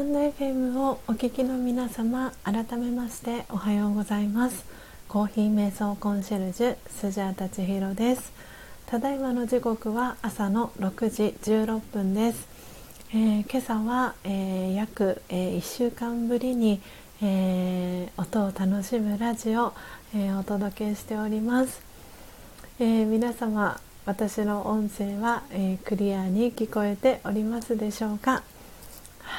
タンド FM をお聞きの皆様改めましておはようございます。コーヒー瞑想コンシェルジュスジャータチヒロです。ただいまの時刻は朝の6時16分です、えー、今朝は、えー、約、えー、1週間ぶりに、え音を楽しむラジオ、えお届けしております、え皆様私の音声は、えー、クリアに聞こえておりますでしょうか？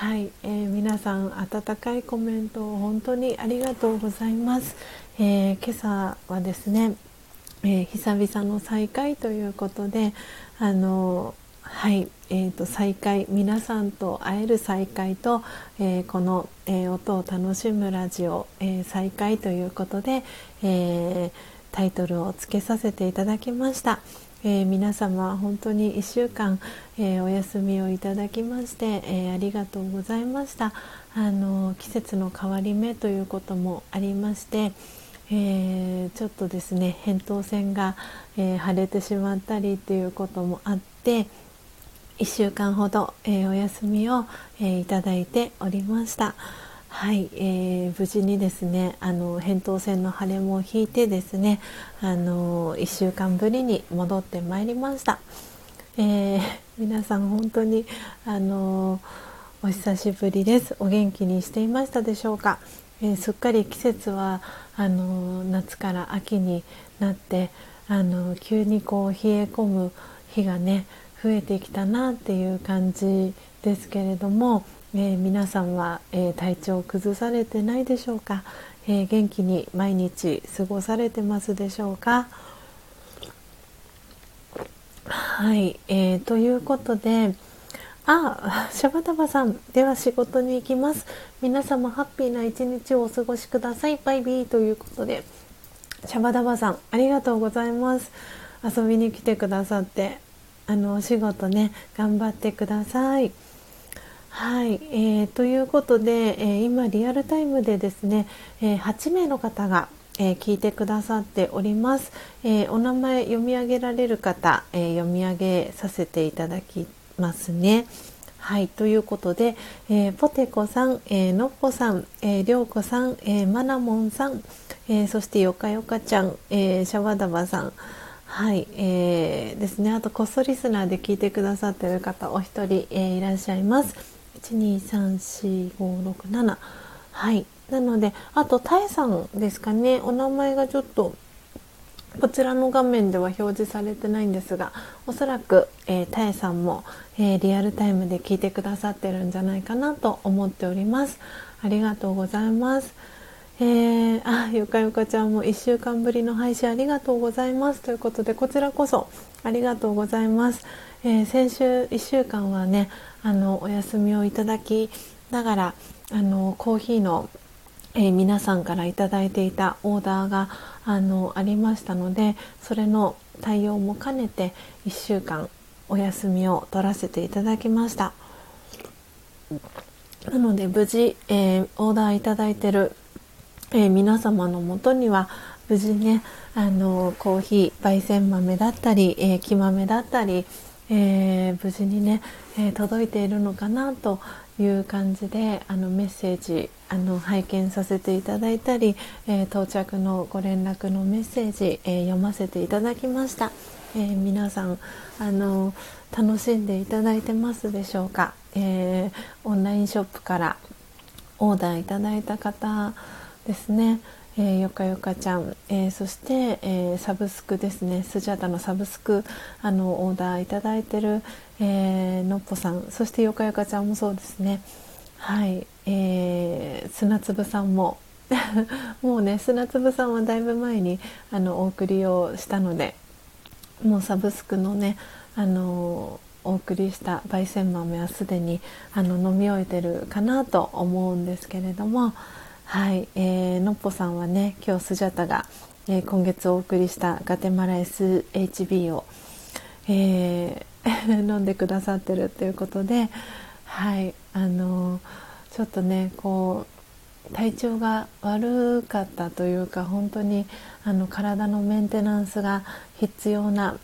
はい、えー、皆さん温かいコメントを本当にありがとうございます、えー、今朝はですね、え久々の再会ということであのはい、えーと、再会皆さんと会える再会と、えー、この、えー、音を楽しむラジオ、えー、再会ということで、えタイトルをつけさせていただきました。え皆様本当に1週間、えお休みをいただきまして、えありがとうございました。あの季節の変わり目ということもありまして、えちょっとですね扁桃腺が、え腫れてしまったりっていうこともあって、1週間ほど、え、お休みを、え、いただいておりました。はい、えー、無事にですねあの扁桃腺の腫れも引いてですねあの1週間ぶりに戻ってまいりました、えー、皆さん本当にあのお久しぶりです。お元気にしていましたでしょうか、えー、すっかり季節はあの夏から秋になってあの急にこう冷え込む日がね増えてきたなっていう感じですけれども、えー、皆さんは、えー、体調を崩されてないでしょうか、えー、元気に毎日過ごされてますでしょうか？はい、えー、ということであ、シャバダバさんでは仕事に行きます。皆様ハッピーな一日をお過ごしください。バイビー。ということでシャバダバさんありがとうございます。遊びに来てくださってあのお仕事ね頑張ってください。はい、えー、ということで、えー、今リアルタイムでですね、えー、8名の方が、え聞いてくださっております、えお名前読み上げられる方、え読み上げさせていただきますね。はい、ということで、えポテコさん、えのっぽさん、えりょうこさん、えまなもんさん、えそしてよかよかちゃん、えシャワダバさん、はい、えー、ですね。あとこっそリスナーで聞いてくださっている方お一人、え、いらっしゃいます。一二三四五六七。はい。なので、あとタエさんですかね。お名前がちょっとこちらの画面では表示されてないんですが、おそらく、えー、タエさんも、えー、リアルタイムで聞いてくださってるんじゃないかなと思っております。ありがとうございます。えー、あよかよかちゃんも1週間ぶりの配信ありがとうございますということでこちらこそありがとうございます、えー、先週1週間はねあのお休みをいただきながらあのコーヒーの、えー、皆さんから頂いていたオーダーがあのありましたのでそれの対応も兼ねて1週間お休みを取らせていただきました。なので無事、えー、オーダーいただいてるえー、皆様のもとには無事ねあのコーヒー焙煎豆だったり、えー、木豆だったり、えー、無事にね、え届いているのかなという感じであのメッセージあの拝見させていただいたり、え到着のご連絡のメッセージ、え読ませていただきました、え皆さんあの楽しんでいただいてますでしょうか、えオンラインショップからオーダーいただいた方ですね、えー、よかよかちゃん、えー、そして、えー、サブスクですね。スジャタのサブスクあのオーダーいただいてる、え、のっぽさん。そしてよかよかちゃんもそうですね。はい、えー、砂粒さんも。もうね砂粒さんはだいぶ前にあのお送りをしたのでもうサブスクのねあのお送りした焙煎豆はすでにあの飲み終えてるかなと思うんですけれどもはい、えー、のっぽさんはね今日スジャタが、えー、今月お送りしたガテマラ SHB を、えー、飲んでくださってるということではいあのー、ちょっとねこう体調が悪かったというか本当にあの体のメンテナンスが必要な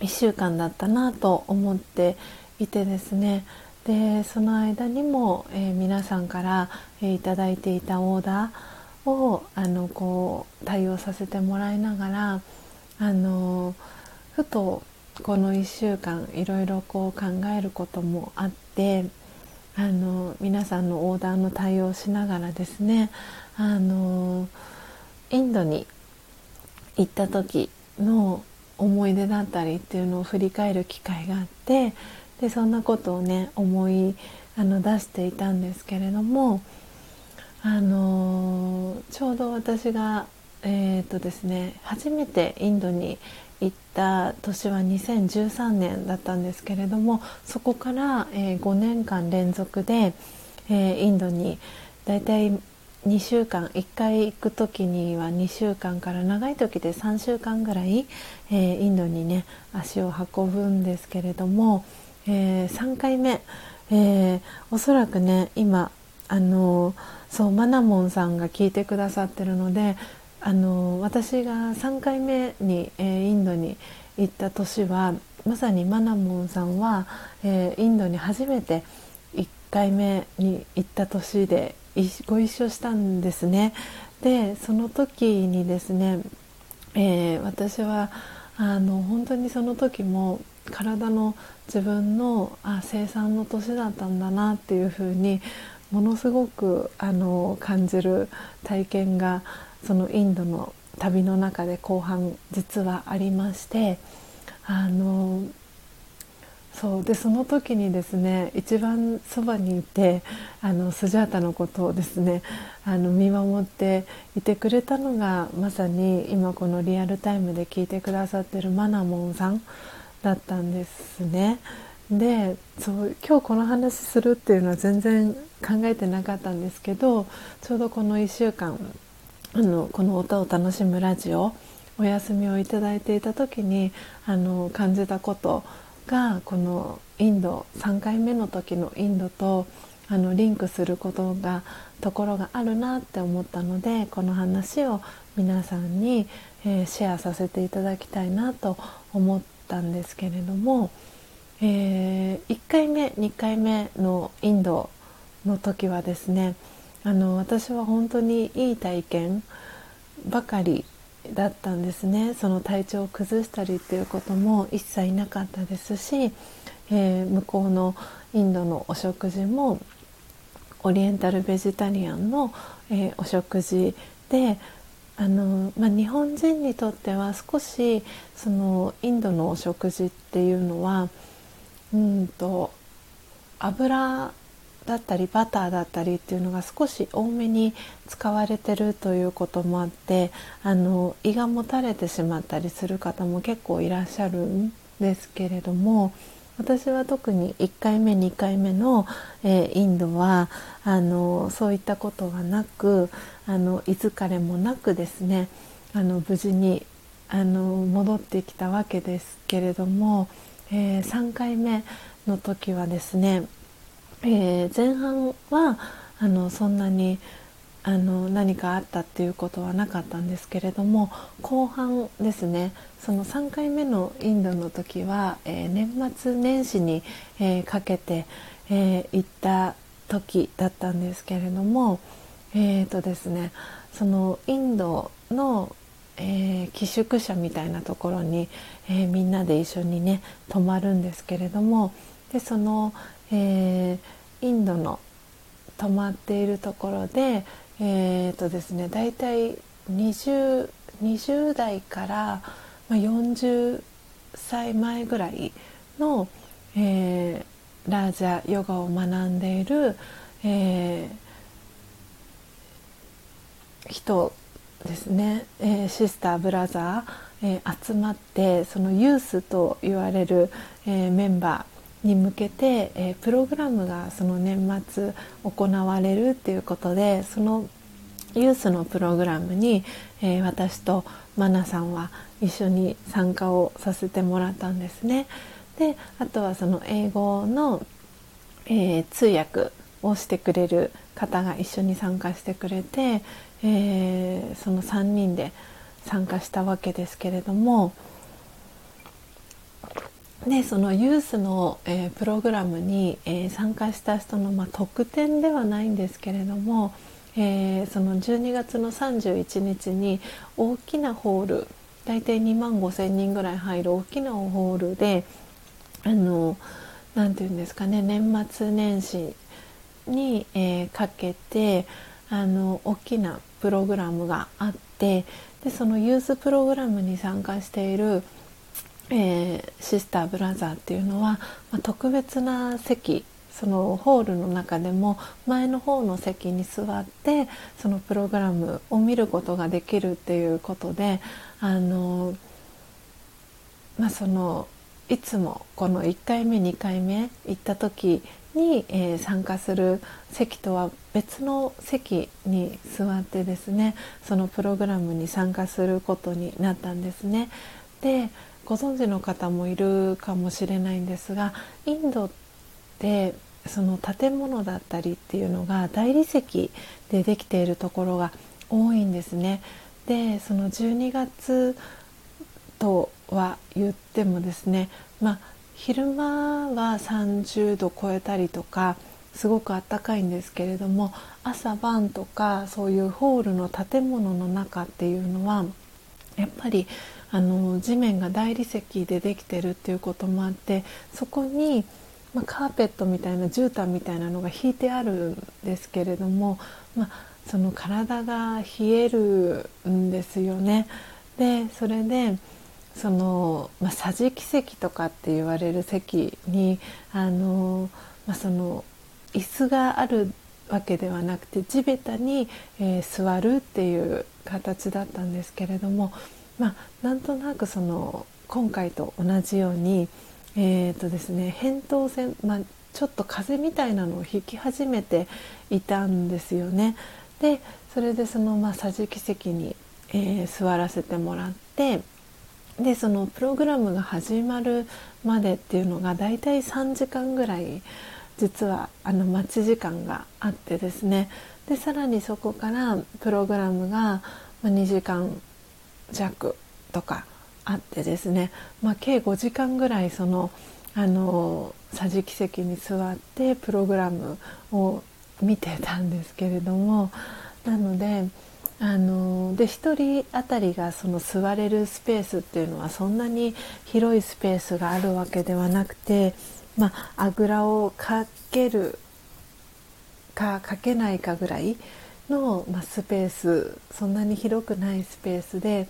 1週間だったなと思っていてですね。でその間にも、えー、皆さんから、え、いただいていたオーダーをあのこう対応させてもらいながらあのふとこの1週間いろいろこう考えることもあってあの皆さんのオーダーの対応をしながらですねあのインドに行った時の思い出だったりっていうのを振り返る機会があってでそんなことをね思いあの出していたんですけれども、あのー、ちょうど私が、えーとですね、初めてインドに行った年は2013年だったんですけれどもそこから、えー、5年間連続で、えー、インドにだいたい2週間1回行く時には2週間から長い時で3週間ぐらい、えー、インドにね足を運ぶんですけれども、えー、3回目、え、おそらくね今あのそうマナモンさんが聞いてくださってるのであの私が3回目に、えー、インドに行った年はまさにマナモンさんは、えー、インドに初めて1回目に行った年でご一緒したんですね。でその時にですね、えー、私はあの本当にその時も体の自分のあ生産の年だったんだなっていうふうにものすごくあの感じる体験がそのインドの旅の中で後半実はありましてあのそうでその時にですね一番そばにいてあのスジャータのことをですねあの見守っていてくれたのがまさに今このリアルタイムで聞いてくださってるマナモンさんだったんですね。でそう今日この話するっていうのは全然考えてなかったんですけどちょうどこの1週間あのこの歌を楽しむラジオお休みをいただいていた時にあの感じたことがこのインド3回目の時のインドとあのリンクすることがところがあるなって思ったのでこの話を皆さんに、えー、シェアさせていただきたいなと思ったんですけれども。えー、1回目2回目のインドの時はですねあの私は本当にいい体験ばかりだったんですね。その体調を崩したりっていうことも一切なかったですし、えー、向こうのインドのお食事もオリエンタルベジタリアンの、えー、お食事であの、まあ、日本人にとっては少しそのインドのお食事っていうのはうんと油だったりバターだったりっていうのが少し多めに使われてるということもあってあの胃がもたれてしまったりする方も結構いらっしゃるんですけれども私は特に1回目2回目の、えー、インドはあのそういったことがなくあの胃疲れもなくですねあの無事にあの戻ってきたわけですけれども。えー、3回目の時はですね、えー、前半はあのそんなにあの何かあったっていうことはなかったんですけれども後半ですねその3回目のインドの時は、えー、年末年始に、えー、かけて、えー、行った時だったんですけれどもえーとですねそのインドのえー、寄宿舎みたいなところに、えー、みんなで一緒にね泊まるんですけれどもでその、えー、インドの泊まっているところでえーとですね、大体 20, 20代から、40歳前ぐらいの、えー、ラージャヨガを学んでいる、えー、人ですね、えー、シスターブラザー、えー、集まってそのユースと言われる、えー、メンバーに向けて、えプログラムがその年末行われるっていうことでそのユースのプログラムに、え私とマナさんは一緒に参加をさせてもらったんですね。であとはその英語の、え通訳をしてくれる方が一緒に参加してくれて、えー、その3人で参加したわけですけれどもでそのユースの、えー、プログラムに、えー、参加した人の、まあ、特典ではないんですけれども、えー、その12月の31日に大きなホール大体2万5千人ぐらい入る大きなホールであのなんていうんですかね年末年始に、えー、かけてあの大きなプログラムがあってでそのユースプログラムに参加している、えー、シスターブラザーっていうのは、まあ、特別な席そのホールの中でも前の方の席に座ってそのプログラムを見ることができるっていうことであの、まあ、そのいつもこの1回目2回目行った時に、えー、参加する席とは別の席に座ってですねそのプログラムに参加することになったんですね。でご存知の方もいるかもしれないんですがインドってその建物だったりっていうのが大理石でできているところが多いんですね。でその12月とは言ってもですね、まあ、昼間は30度超えたりとかすごく暖かいんですけれども朝晩とかそういうホールの建物の中っていうのはやっぱりあの地面が大理石でできてるっていうこともあってそこに、まあ、カーペットみたいな絨毯みたいなのが引いてあるんですけれども、まあ、その体が冷えるんですよね。でそれでその、まあ、桟敷席とかって言われる席にあの、まあ、その椅子があるわけではなくて地べたに、えー、座るっていう形だったんですけれどもまあ、なんとなくその今回と同じように、えーとですね、扁桃腺、まあ、ちょっと風邪みたいなのを引き始めていたんですよね。でそれでその、まあ、桟敷席に、えー、座らせてもらってでそのプログラムが始まるまでっていうのがだいたい3時間ぐらい実はあの待ち時間があってですね。でさらにそこからプログラムが2時間弱とかあってですね、まあ、計5時間ぐらいそのあの桟敷席に座ってプログラムを見てたんですけれども。なのであので1人当たりがその座れるスペースっていうのはそんなに広いスペースがあるわけではなくて、まあ、あぐらをかけるかかけないかぐらいの、まあ、スペースそんなに広くないスペースで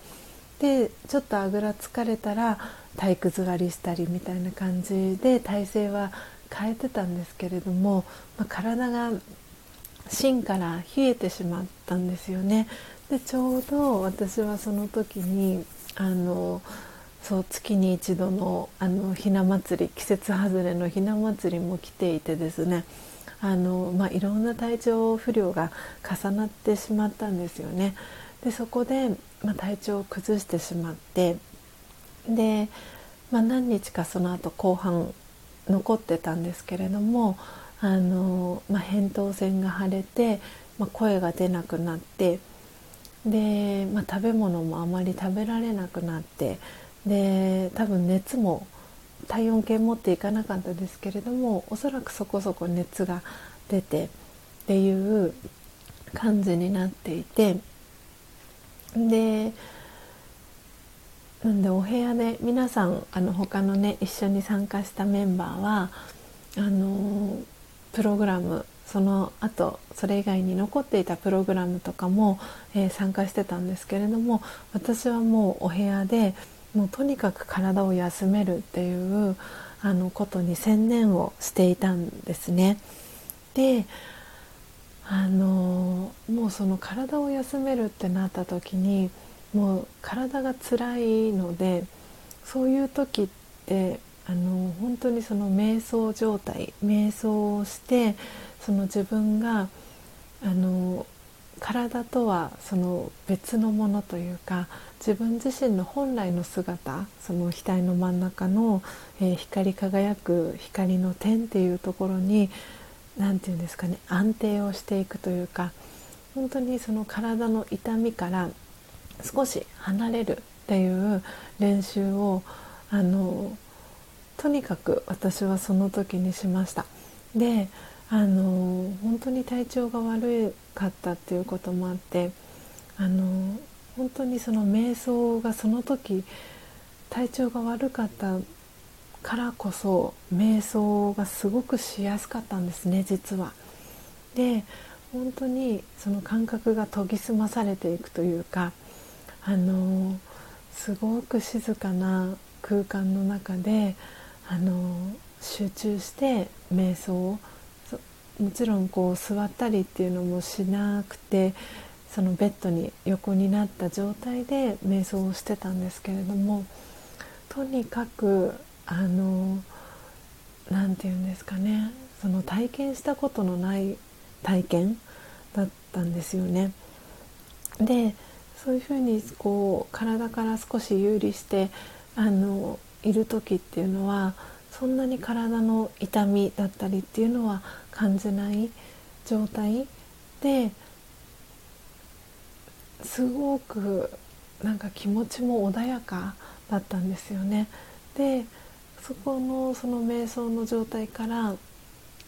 でちょっとあぐら疲れたら体育座りしたりみたいな感じで体勢は変えてたんですけれども、まあ、体が芯から冷えてしまったんですよね。でちょうど私はその時にあのそう月に一度のあのひな祭り季節外れのひな祭りも来ていてですねあの、まあ、いろんな体調不良が重なってしまったんですよね。でそこで、まあ、体調を崩してしまってで、まあ、何日かその後後半残ってたんですけれどもあの、まあ、扁桃腺が腫れて、まあ、声が出なくなってで、まあ、食べ物もあまり食べられなくなってで多分熱も体温計持っていかなかったですけれどもおそらくそこそこ熱が出てっていう感じになっていてでなんでお部屋で皆さんあの他のね一緒に参加したメンバーはあのプログラムその後それ以外に残っていたプログラムとかも、えー、参加してたんですけれども私はもうお部屋でもうとにかく体を休めるっていうあのことに専念をしていたんですね。であのもうその体を休めるってなった時にもう体が辛いのでそういう時ってあの本当にその瞑想状態瞑想をしてその自分があの体とはその別のものというか自分自身の本来の姿その額の真ん中の、えー、光り輝く光の点っていうところに何て言うんですかね安定をしていくというか本当にその体の痛みから少し離れるっていう練習をあのとにかく私はその時にしました。であの本当に体調が悪かったっていうこともあってあの本当にその瞑想がその時体調が悪かったからこそ瞑想がすごくしやすかったんですね実は。で本当にその感覚が研ぎ澄まされていくというかあのすごく静かな空間の中であの集中して瞑想をもちろんこう座ったりっていうのもしなくてそのベッドに横になった状態で瞑想をしてたんですけれどもとにかくあの何て言うんですかねその体験したことのない体験だったんですよね。でそういうふうにこう体から少し有利してあのいる時っていうのはそんなに体の痛みだったりっていうのは感じない状態ですごくなんか気持ちも穏やかだったんですよね。でそこのその瞑想の状態から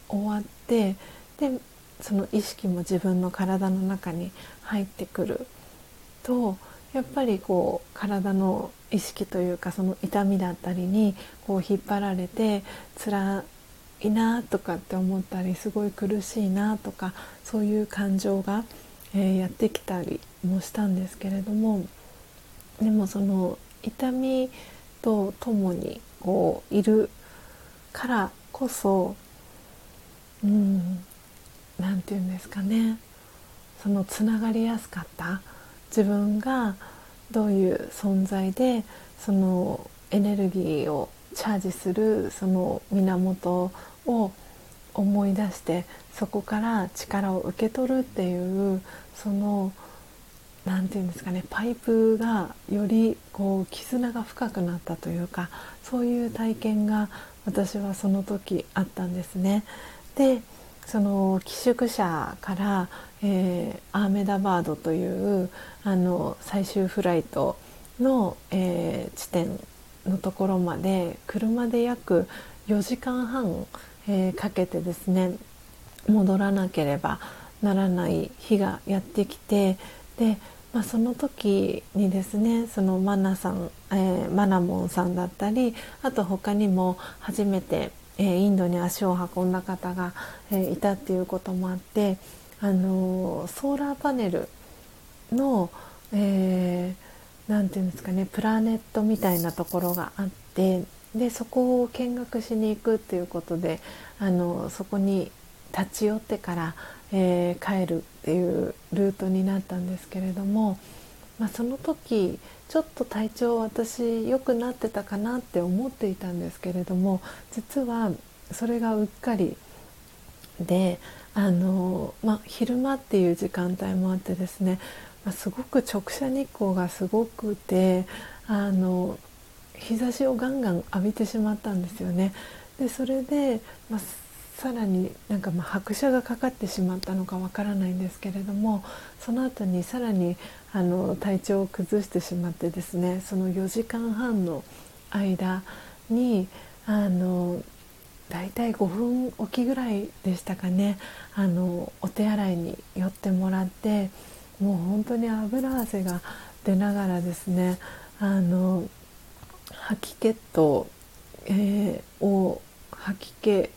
終わってでその意識も自分の体の中に入ってくるとやっぱりこう体の意識というかその痛みだったりにこう引っ張られて辛いなとかって思ったりすごい苦しいなとかそういう感情が、えー、やってきたりもしたんですけれどもでもその痛みとともにこういるからこそうん何て言うんですかね。そのつながりやすかった自分がどういう存在でそのエネルギーをチャージするその源を思い出してそこから力を受け取るっていうその何て言うんですかねパイプがよりこう絆が深くなったというかそういう体験が私はその時あったんですね。でその寄宿舎から、えー、アーメダバードというあの最終フライトの、えー、地点のところまで車で約4時間半、えー、かけてですね戻らなければならない日がやってきてで、まあ、その時にですねそのマナさん、えー、マナモンさんだったりあと他にも初めて、えー、インドに足を運んだ方が、えー、いたっていうこともあって、あのソーラーパネルの、えー、て言うんですかねプラネットみたいなところがあってでそこを見学しに行くっていうことであのそこに立ち寄ってから、えー、帰るっていうルートになったんですけれども、まあ、その時ちょっと体調私良くなってたかなって思っていたんですけれども実はそれがうっかりであの、まあ、昼間っていう時間帯もあってですね、まあ、すごく直射日光がすごくてあの日差しをガンガン浴びてしまったんですよね。でそれで、まあ、さらになんかま拍車がかかってしまったのかわからないんですけれどもその後にさらにあの体調を崩してしまってですねその4時間半の間にあの大体5分おきぐらいでしたかね。あのお手洗いに寄ってもらってもう本当に油汗が出ながらですねあの吐き気と、えー、を吐き気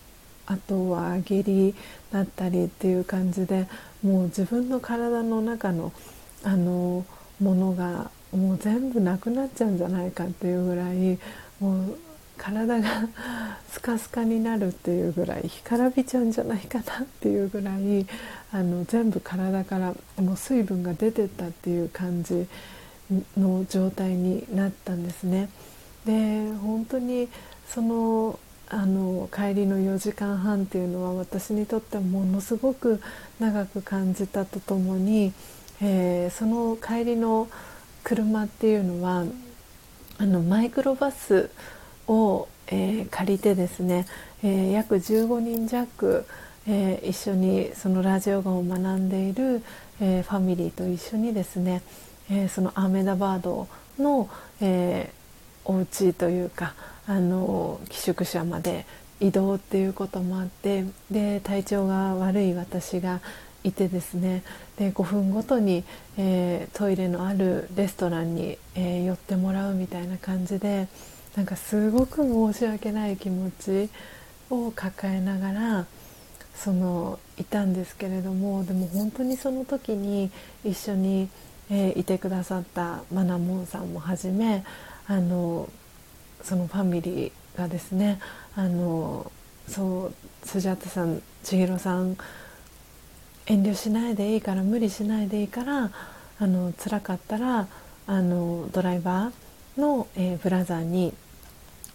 あとは下痢だったりっていう感じでもう自分の体の中のあのものがもう全部なくなっちゃうんじゃないかっていうぐらいもう体がスカスカになるっていうぐらい干からびちゃうんじゃないかなっていうぐらいあの全部体からもう水分が出てったっていう感じの状態になったんですね。で本当にそのあの帰りの4時間半っていうのは私にとってはものすごく長く感じたとともに、えー、その帰りの車っていうのはあのマイクロバスを、えー、借りてですね、えー、約15人弱、えー、一緒にそのラジオガを学んでいる、えファミリーと一緒にですね、えそのアーメダバードの、えー、お家というかあの寄宿舎まで移動っていうこともあってで体調が悪い私がいてですねで5分ごとに、えー、トイレのあるレストランに、えー、寄ってもらうみたいな感じでなんかすごく申し訳ない気持ちを抱えながらそのいたんですけれどもでも本当にその時に一緒に、えー、いてくださったマナモンさんもはじめあのそのファミリーがですねあのそうスジャタさん千尋さん遠慮しないでいいから無理しないでいいからあの辛かったらあのドライバーの、えー、ブラザーに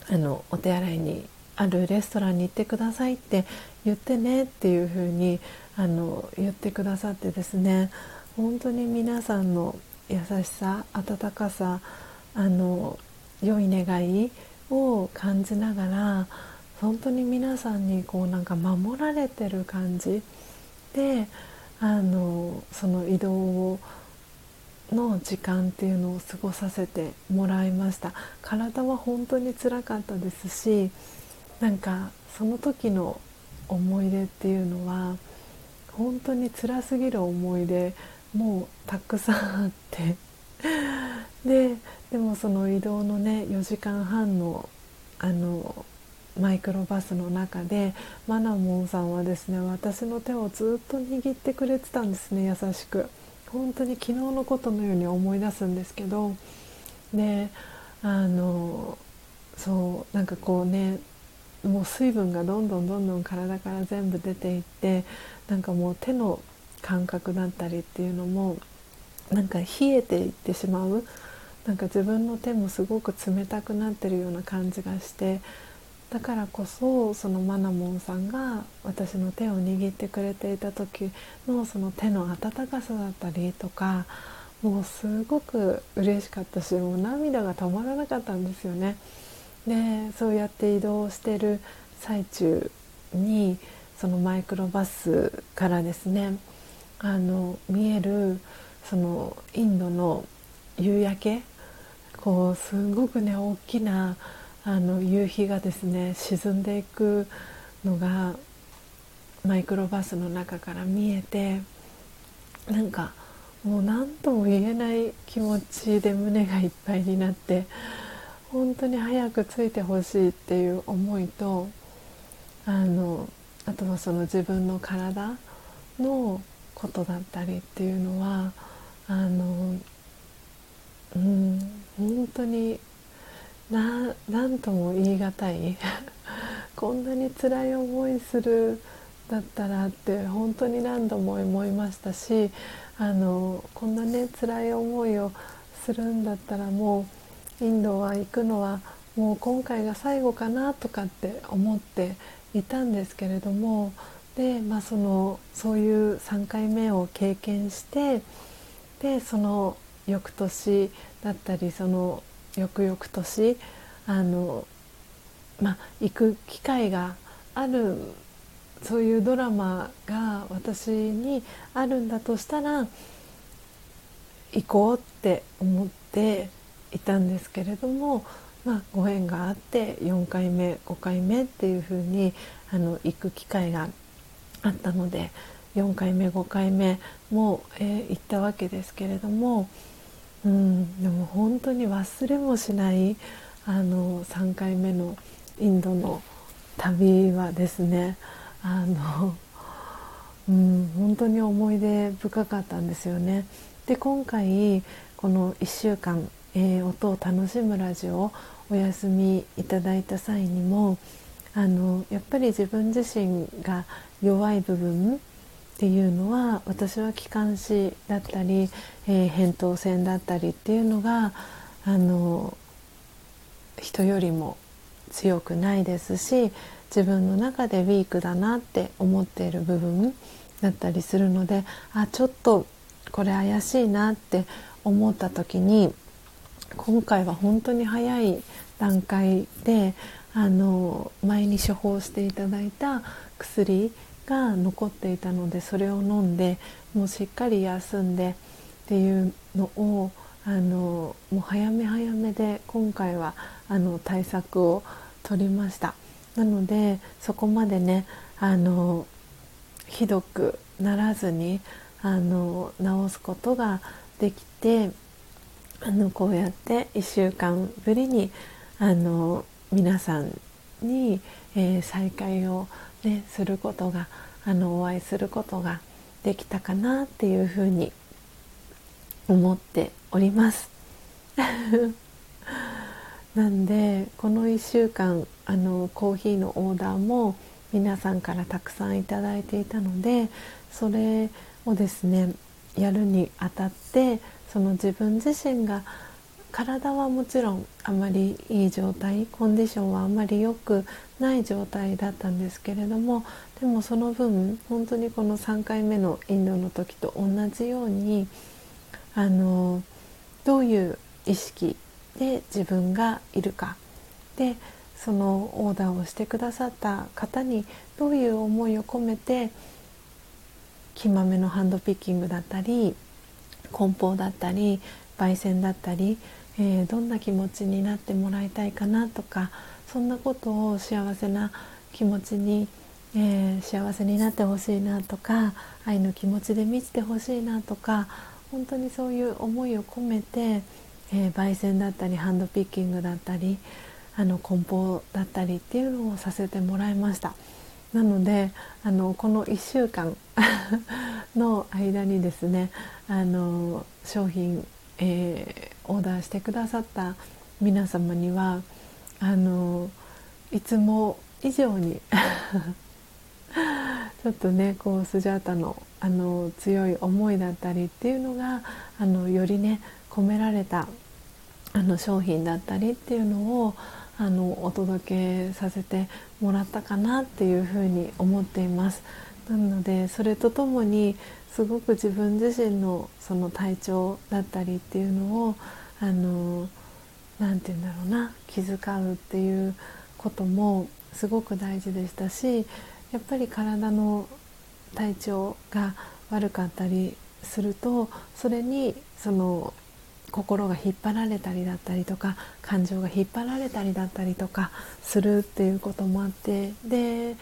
あのお手洗いにあるレストランに行ってくださいって言ってねっていうふうにあの言ってくださってですね。本当に皆さんの優しさ温かさあの良い願いを感じながら本当に皆さんにこうなんか守られてる感じであのその移動をの時間っていうのを過ごさせてもらいました。体は本当につらかったですしなんかその時の思い出っていうのは本当に辛すぎる思い出もうたくさんあって。ででもその移動のね4時間半のあのマイクロバスの中でマナモンさんはですね私の手をずっと握ってくれてたんですね優しく。本当に昨日のことのように思い出すんですけどであのそうなんかこうねもう水分がどんどんどんどん体から全部出ていってなんかもう手の感覚だったりっていうのもなんか冷えていってしまう。なんか自分の手もすごく冷たくなってるような感じがしてだからこそそのマナモンさんが私の手を握ってくれていた時のその手の温かさだったりとかもうすごく嬉しかったしもう涙が止まらなかったんですよね。でそうやって移動してる最中にそのマイクロバスからですねあの見えるそのインドの夕焼けこうすごくね大きなあの夕日がですね沈んでいくのがマイクロバスの中から見えてなんかもう何とも言えない気持ちで胸がいっぱいになって本当に早く着いてほしいっていう思いとあのあとはその自分の体のことだったりっていうのはあのうん本当にな何とも言い難い。こんなに辛い思いするだったらって本当に何度も思いましたしあのこんなね辛い思いをするんだったらもうインドは行くのはもう今回が最後かなとかって思っていたんですけれどもで、まあ、そのそういう3回目を経験してでその翌年だったりその翌々年あの、まあ、行く機会があるそういうドラマが私にあるんだとしたら行こうって思っていたんですけれども、まあ、ご縁があって4回目5回目っていうふうにあの行く機会があったので4回目5回目も、えー、行ったわけですけれども。うん、でも本当に忘れもしないあの3回目のインドの旅はですねあの、うん、本当に思い出深かったんですよね。で今回この1週間、えー、音を楽しむラジオをお休みいただいた際にもあのやっぱり自分自身が弱い部分っていうのは私は気管支だったり、えー、扁桃腺だったりっていうのがあの人よりも強くないですし自分の中でウィークだなって思っている部分だったりするのであちょっとこれ怪しいなって思った時に今回は本当に早い段階であの前に処方していただいた薬が残っていたのでそれを飲んでもうしっかり休んでっていうのをあのもう早め早めで今回はあの対策を取りました。なのでそこまでねあのひどくならずにあの治すことができてあのこうやって1週間ぶりにあの皆さんに、えー、再会をね、することがあのお会いすることができたかなっていうふうに思っております。なんでこの1週間あのコーヒーのオーダーも皆さんからたくさんいただいていたのでそれをですねやるにあたってその自分自身が体はもちろんあまりいい状態コンディションはあまり良くない状態だったんですけれどもでもその分本当にこの3回目のインドの時と同じようにあのどういう意識で自分がいるか。でそのオーダーをしてくださった方にどういう思いを込めて木豆のハンドピッキングだったり梱包だったり焙煎だったり、えー、どんな気持ちになってもらいたいかなとかそんなことを幸せな気持ちに、えー、幸せになってほしいなとか愛の気持ちで満ちてほしいなとか本当にそういう思いを込めて、えー、焙煎だったりハンドピッキングだったりあの梱包だったりっていうのをさせてもらいました。なのであのこの1週間の間にですねあの商品、えー、オーダーしてくださった皆様にはあのいつも以上に ちょっとねこうスジャータのあの強い思いだったりっていうのがあのよりね込められたあの商品だったりっていうのをあのお届けさせてもらったかなっていうふうに思っています。なのでそれとともにすごく自分自身のその体調だったりっていうのをあのなて言うんだろうな気遣うっていうこともすごく大事でしたしやっぱり体の体調が悪かったりするとそれにその心が引っ張られたりだったりとか感情が引っ張られたりだったりとかするっていうこともあってで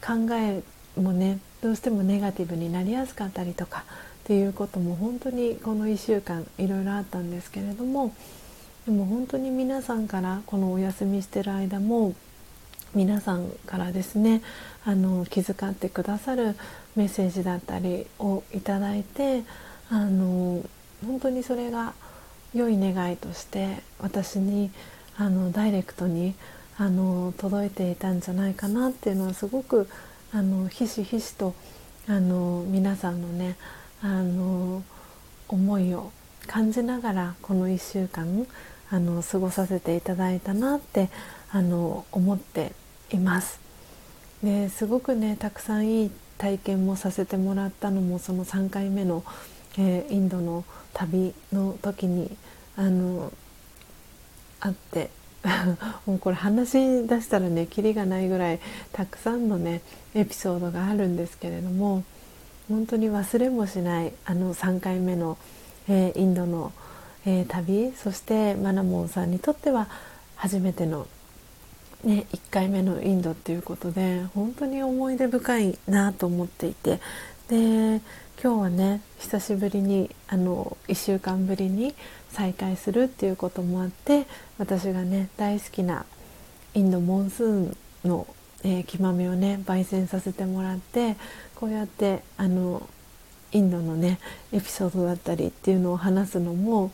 考えもねどうしてもネガティブになりやすかったりとかっていうことも本当にこの1週間いろいろあったんですけれどもでも本当に皆さんからこのお休みしてる間も皆さんからですねあの気遣ってくださるメッセージだったりをいただいてあの本当にそれが良い願いとして私にあのダイレクトにあの届いていたんじゃないかなっていうのはすごくあのひしひしとあの皆さんのねあの思いを感じながらこの1週間あの過ごさせていただいたなってあの思っています。ですごくねたくさんいい体験もさせてもらったのもその3回目の、えー、インドの旅の時にあのあって もうこれ話し出したらねキリがないぐらいたくさんのねエピソードがあるんですけれども本当に忘れもしないあの3回目の、えー、インドの、えー、旅そしてマナモンさんにとっては初めての、ね、1回目のインドっていうことで本当に思い出深いなと思っていてで今日はね久しぶりにあの1週間ぶりに再会するっていうこともあって私がね大好きなインドモンスーンの、えー、木豆をね焙煎させてもらってこうやってあのインドのねエピソードだったりっていうのを話すのも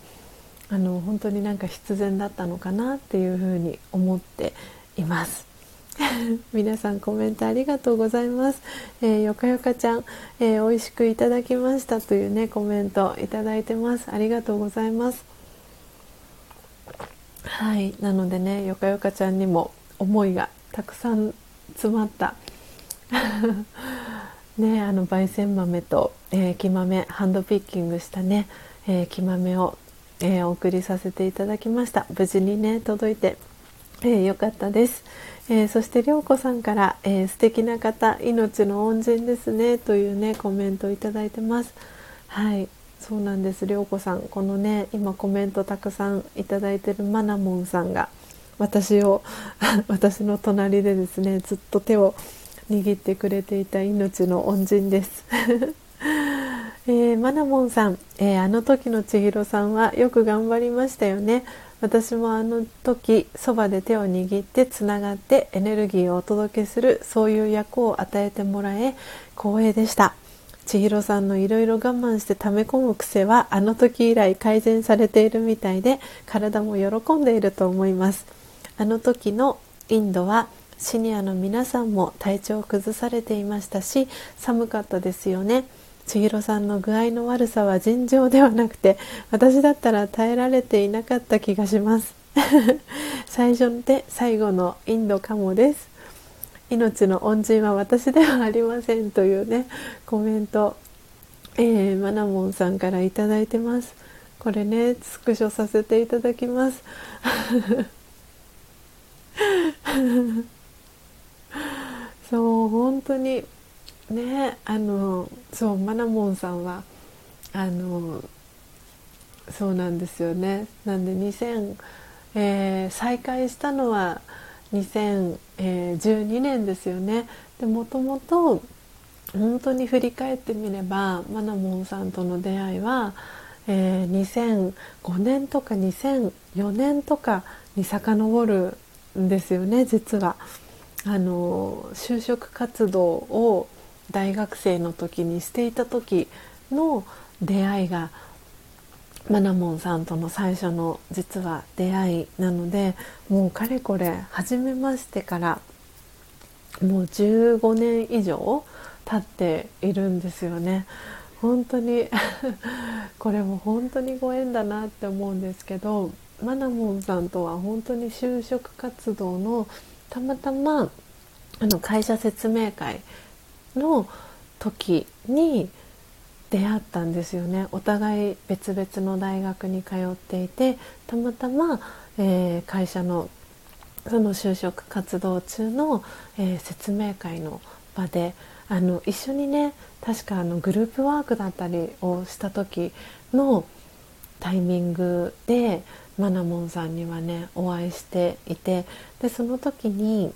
あの本当になんか必然だったのかなっていうふうに思っています。皆さんコメントありがとうございます。えー、よかよかちゃん、えー、美味しくいただきましたというねコメントいただいてます。ありがとうございます。はい、なのでねよかよかちゃんにも思いがたくさん詰まった。ねあの焙煎豆と、えー、木豆ハンドピッキングしたね、えー、木豆を、えー、お送りさせていただきました。無事にね届いて、えー、よかったです。えー、そして涼子さんから、えー、素敵な方命の恩人ですねというねコメントをいただいてます。はいそうなんです。涼子さんこのね今コメントたくさんいただいてるマナモンさんが私を 私の隣でですねずっと手を握ってくれていた命の恩人です。えー、マナモンさん、えー、あの時の千尋さんはよく頑張りましたよね。私もあの時そばで手を握ってつながってエネルギーをお届けするそういう役を与えてもらえ光栄でした。千尋さんのいろいろ我慢して溜め込む癖はあの時以来改善されているみたいで体も喜んでいると思います。あの時のインドはシニアの皆さんも体調を崩されていましたし寒かったですよね。千尋さんの具合の悪さは尋常ではなくて私だったら耐えられていなかった気がします。最初で最後のインドかもです。命の恩人は私ではありませんというねコメント、えー、マナモンさんから頂いてます。これねスクショさせていただきます。そう本当に。ねあのそうマナモンさんはあのそうなんですよね。なんで2000、えー、再開したのは2012年ですよね。でもともと本当に振り返ってみればマナモンさんとの出会いは、えー、2005年とか2004年とかに遡るんですよね実は。あの就職活動を大学生の時にしていた時の出会いがマナモンさんとの最初の実は出会いなのでもうかれこれ初めましてからもう15年以上経っているんですよね。本当に これも本当にご縁だなって思うんですけどマナモンさんとは本当に就職活動のたまたまあの会社説明会の時に出会ったんですよね。お互い別々の大学に通っていてたまたま、えー、会社のその就職活動中の、えー、説明会の場であの一緒にね確かあのグループワークだったりをした時のタイミングでマナモンさんにはねお会いしていてでその時に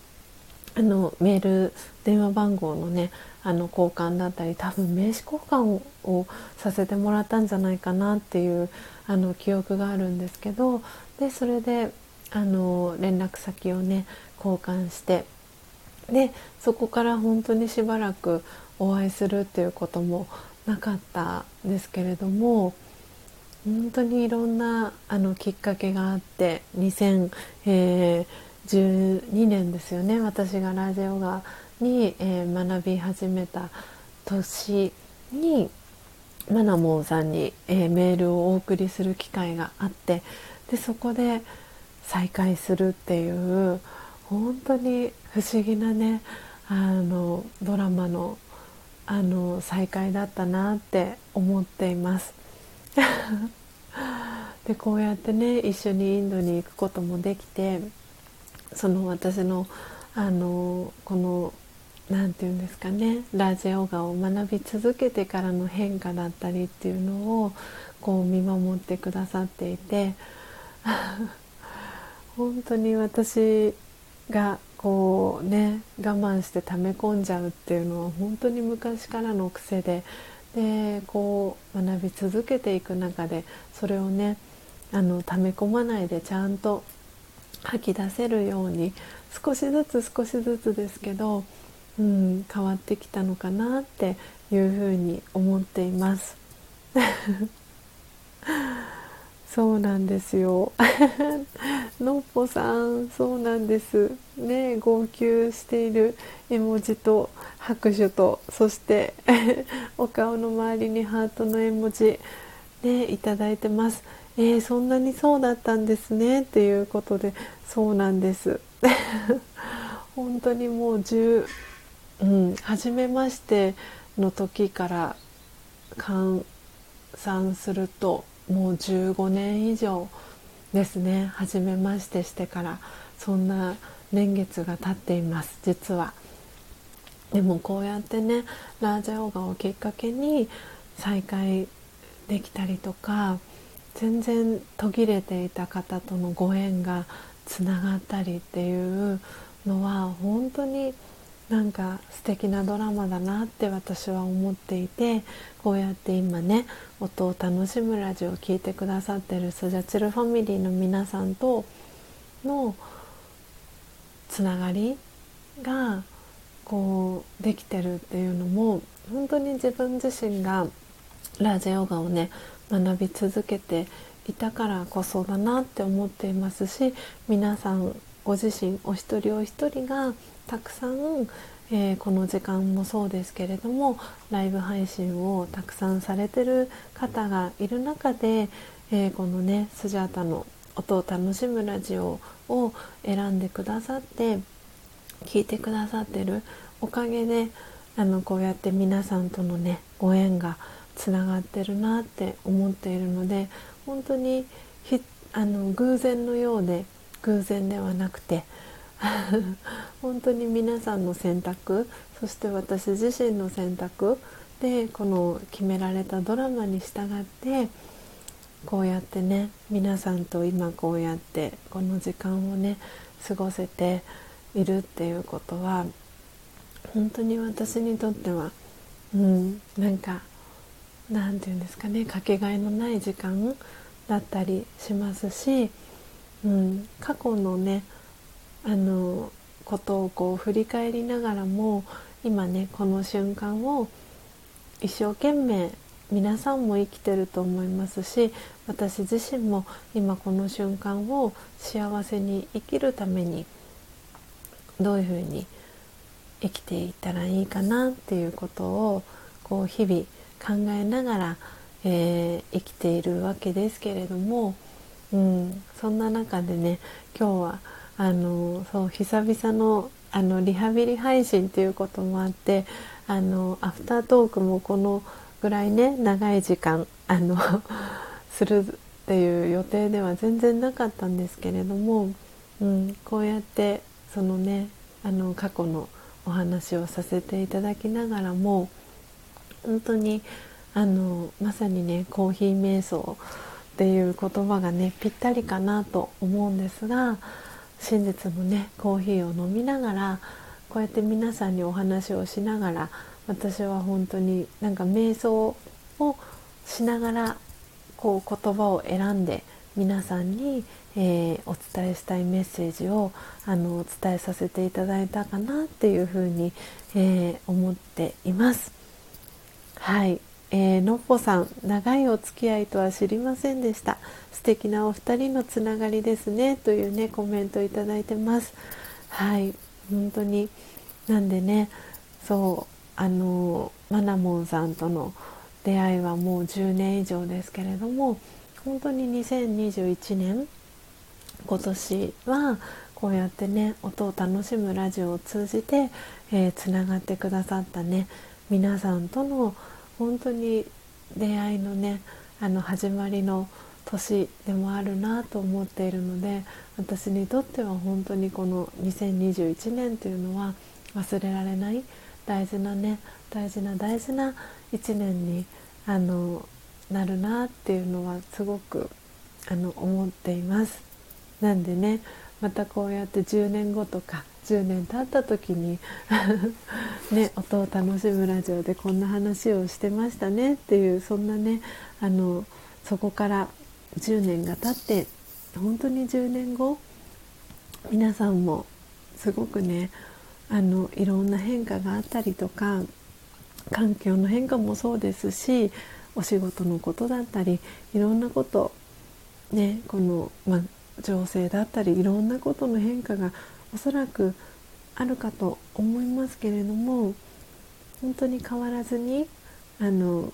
あのメール電話番号のねあの交換だったり多分名刺交換をさせてもらったんじゃないかなっていうあの記憶があるんですけどでそれであの連絡先をね交換してでそこから本当にしばらくお会いするっていうこともなかったんですけれども本当にいろんなあのきっかけがあって2012年ですよね私がラジオガに、えー、学び始めた年にマナモンさんに、えー、メールをお送りする機会があってでそこで再会するっていう本当に不思議なねあのドラマのあの再会だったなって思っています。でこうやってね一緒にインドに行くこともできてその私のあのこの何て言うんですかねラジオガを学び続けてからの変化だったりっていうのをこう見守ってくださっていて 本当に私がこうね我慢して溜め込んじゃうっていうのは本当に昔からの癖ででこう学び続けていく中でそれをねあの溜め込まないでちゃんと吐き出せるように少しずつ少しずつですけどうん、変わってきたのかなっていうふうに思っています。そうなんですよ。のっぽさんそうなんです。ね号泣している絵文字と拍手とそして お顔の周りにハートの絵文字ねいただいてます。えー、そんなにそうだったんですね。っていうことでそうなんです。本当にもう10うん、初めましての時から換算するともう15年以上ですね初めましてしてからそんな年月が経っています実は。でもこうやってねラージャヨガをきっかけに再会できたりとか全然途切れていた方とのご縁がつながったりっていうのは本当になんか素敵なドラマだなって私は思っていてこうやって今ね音を楽しむラジオを聴いてくださってるスジャチルファミリーの皆さんとのつながりがこうできてるっていうのも本当に自分自身がラジヨガをね学び続けていたからこそだなって思っていますし皆さんご自身お一人お一人がたくさん、えー、この時間もそうですけれどもライブ配信をたくさんされてる方がいる中で、えー、このねスジャータの音を楽しむラジオを選んでくださって聞いてくださってるおかげであのこうやって皆さんとのねご縁がつながってるなって思っているので本当にあの偶然のようで偶然ではなくて 本当に皆さんの選択そして私自身の選択でこの決められたドラマに従ってこうやってね皆さんと今こうやってこの時間をね過ごせているっていうことは本当に私にとっては、うん、なんかなんていうんですかねかけがえのない時間だったりしますし、うん、過去のねあのことをこう振り返りながらも今ねこの瞬間を一生懸命皆さんも生きてると思いますし私自身も今この瞬間を幸せに生きるためにどういうふうに生きていったらいいかなっていうことをこう日々考えながら、えー、生きているわけですけれども、うん、そんな中でね今日はあのそう久々のあのリハビリ配信ということもあってあのアフタートークもこのぐらいね長い時間あの するっていう予定では全然なかったんですけれども、うん、こうやってそのねあの過去のお話をさせていただきながらも本当にあのまさにねコーヒー瞑想っていう言葉がねぴったりかなと思うんですが真実のねコーヒーを飲みながらこうやって皆さんにお話をしながら私は本当になんか瞑想をしながらこう言葉を選んで皆さんに、えー、お伝えしたいメッセージをあのお伝えさせていただいたかなっていうふうに、えー、思っています。はい、えー、のっぽさん長いお付き合いとは知りませんでした。素敵なお二人のつながりですね。というねコメントいただいてます。はい。本当になんでねそうあのマナモンさんとの出会いはもう10年以上ですけれども本当に2021年今年はこうやってね音を楽しむラジオを通じてつな、がってくださったね皆さんとの本当に出会いのねあの始まりの年でもあるなと思っているので私にとっては本当にこの2021年というのは忘れられない大事なね大事な大事な1年にあのなるなっていうのはすごくあの思っています。なんでねまたこうやって10年後とか10年経った時に ね音を楽しむラジオでこんな話をしてましたねっていうそんなねあのそこから10年が経って本当に10年後皆さんもすごくねあのいろんな変化があったりとか環境の変化もそうですしお仕事のことだったりいろんなことねこの、ま、情勢だったりいろんなことの変化がおそらくあるかと思いますけれども本当に変わらずにあの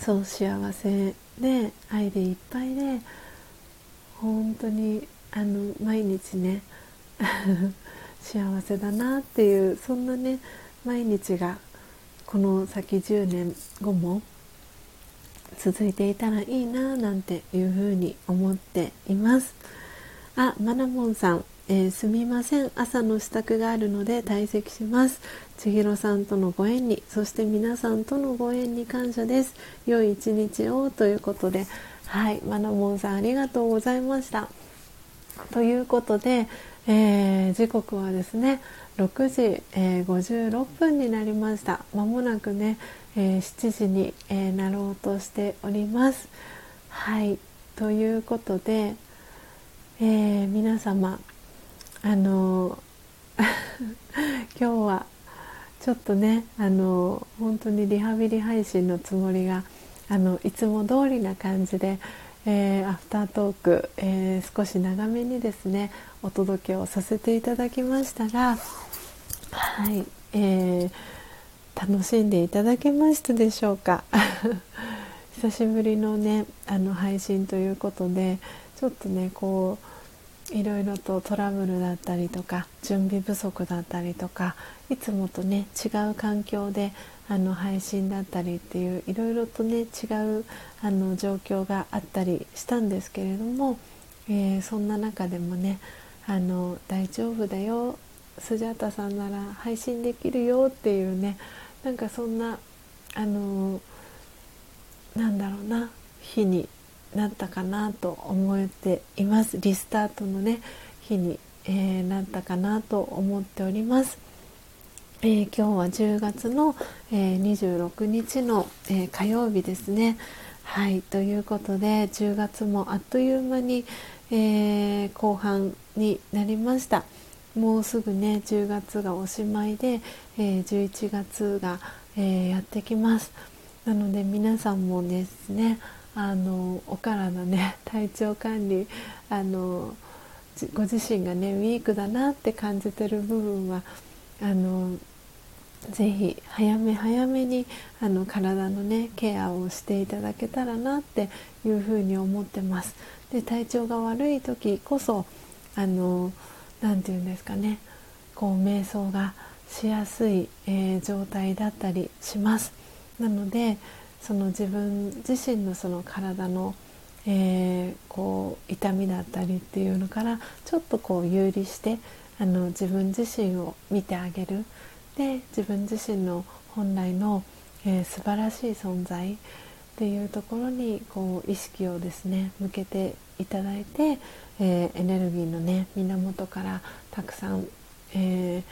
そう幸せで愛でいっぱいで本当にあの毎日ね 幸せだなっていうそんなね毎日がこの先10年後も続いていたらいいななんていうふうに思っています。あマナモンさん、えー、すみません。朝の支度があるので退席します。千尋さんとのご縁にそして皆さんとのご縁に感謝です。良い一日をということではい。マナモンさんありがとうございました。ということで、えー、時刻はですね6時、えー、56分になりました。まもなくね、えー、7時に、えー、なろうとしております。はい。ということで、え皆様あの 今日はちょっとねあの本当にリハビリ配信のつもりがあのいつも通りな感じで、えー、アフタートーク、えー、少し長めにですねお届けをさせていただきましたがはい、えー、楽しんでいただけましたでしょうか。久しぶりのねあの配信ということでちょっとねこういろいろとトラブルだったりとか準備不足だったりとかいつもとね違う環境であの配信だったりっていういろいろとね違うあの状況があったりしたんですけれども、えー、そんな中でもねあの大丈夫だよスジャータさんなら配信できるよっていうねなんかそんなあのなんだろうな日になったかなと思っていますリスタートのね日に、えー、なったかなと思っております。えー、今日は10月の、えー、26日の、えー、火曜日ですね。はいということで10月もあっという間に、え後半になりました。もうすぐね10月がおしまいで、え11月が、えやってきます。なので皆さんもですねあのお体ね 体調管理あのご自身がねウィークだなって感じてる部分はあのぜひ早め早めにあの体のねケアをしていただけたらなっていうふうに思ってます。で体調が悪い時こそあのなて言うんですかねこう瞑想がしやすい、えー、状態だったりします。なのでその自分自身のその体の、えー、こう痛みだったりっていうのからちょっとこう有利してあの自分自身を見てあげる。で自分自身の本来の、えー、素晴らしい存在っていうところにこう意識をですね向けていただいて、えー、エネルギーのね源からたくさん、えー、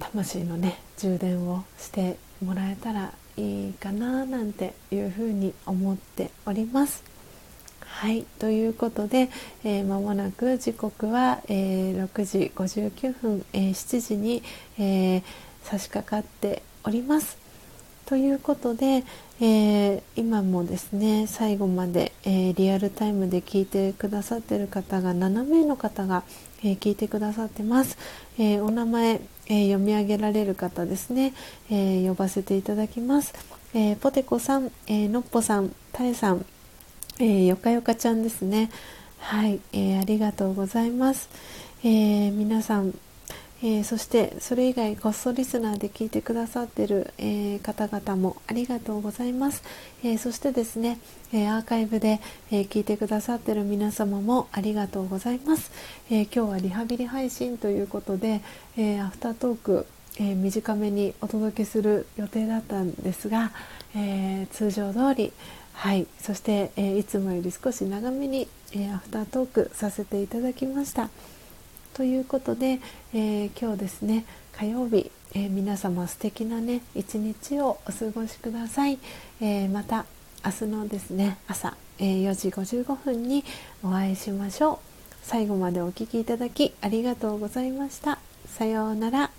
魂のね充電をしてもらえたらいいかななんていうふうに思っております。はいということで、えー、間もなく時刻は、えー、6時59分、えー、7時に、えー、差し掛かっております。ということで、えー、今もですね最後まで、えー、リアルタイムで聞いてくださってる方が7名の方が、えー、聞いてくださってます、えお名前、え読み上げられる方ですね、え呼ばせていただきます、えポテコさん、えのっぽさんたえさんえー、よかよかちゃんですね。はい、えー、ありがとうございます、えー、皆さん、えそしてそれ以外こっそリスナーで聞いてくださってる、え方々もありがとうございます、えそしてですね、えアーカイブで、え聞いてくださってる皆様もありがとうございます、え今日はリハビリ配信ということで、えアフタートークえ、短めにお届けする予定だったんですが、え、通常通り、はい。そして、え、いつもより少し長めに、え、アフタートークさせていただきました。ということで、えー、今日ですね火曜日、え皆様素敵なね一日をお過ごしください、えまた明日のですね朝、え4時55分にお会いしましょう。最後までお聴きいただきありがとうございました。さようなら。